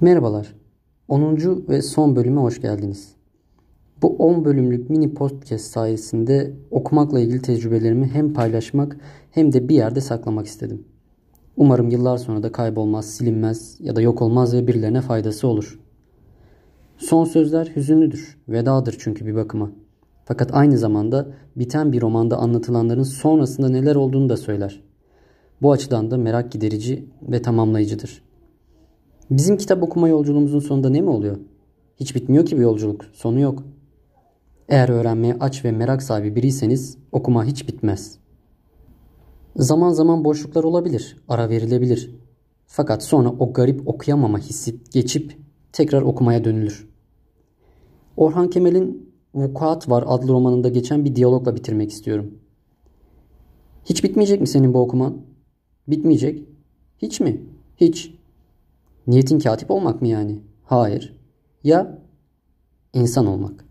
Merhabalar. 10. ve son bölüme hoş geldiniz. Bu 10 bölümlük mini podcast sayesinde okumakla ilgili tecrübelerimi hem paylaşmak hem de bir yerde saklamak istedim. Umarım yıllar sonra da kaybolmaz, silinmez ya da yok olmaz ve birilerine faydası olur. Son sözler hüzünlüdür, vedadır çünkü bir bakıma. Fakat aynı zamanda biten bir romanda anlatılanların sonrasında neler olduğunu da söyler. Bu açıdan da merak giderici ve tamamlayıcıdır. Bizim kitap okuma yolculuğumuzun sonunda ne mi oluyor? Hiç bitmiyor ki bir yolculuk. Sonu yok. Eğer öğrenmeye aç ve merak sahibi biriyseniz okuma hiç bitmez. Zaman zaman boşluklar olabilir, ara verilebilir. Fakat sonra o garip okuyamama hissi geçip tekrar okumaya dönülür. Orhan Kemal'in Vukuat Var adlı romanında geçen bir diyalogla bitirmek istiyorum. Hiç bitmeyecek mi senin bu okuman? Bitmeyecek. Hiç mi? Hiç. Niyetin katip olmak mı yani? Hayır. Ya insan olmak.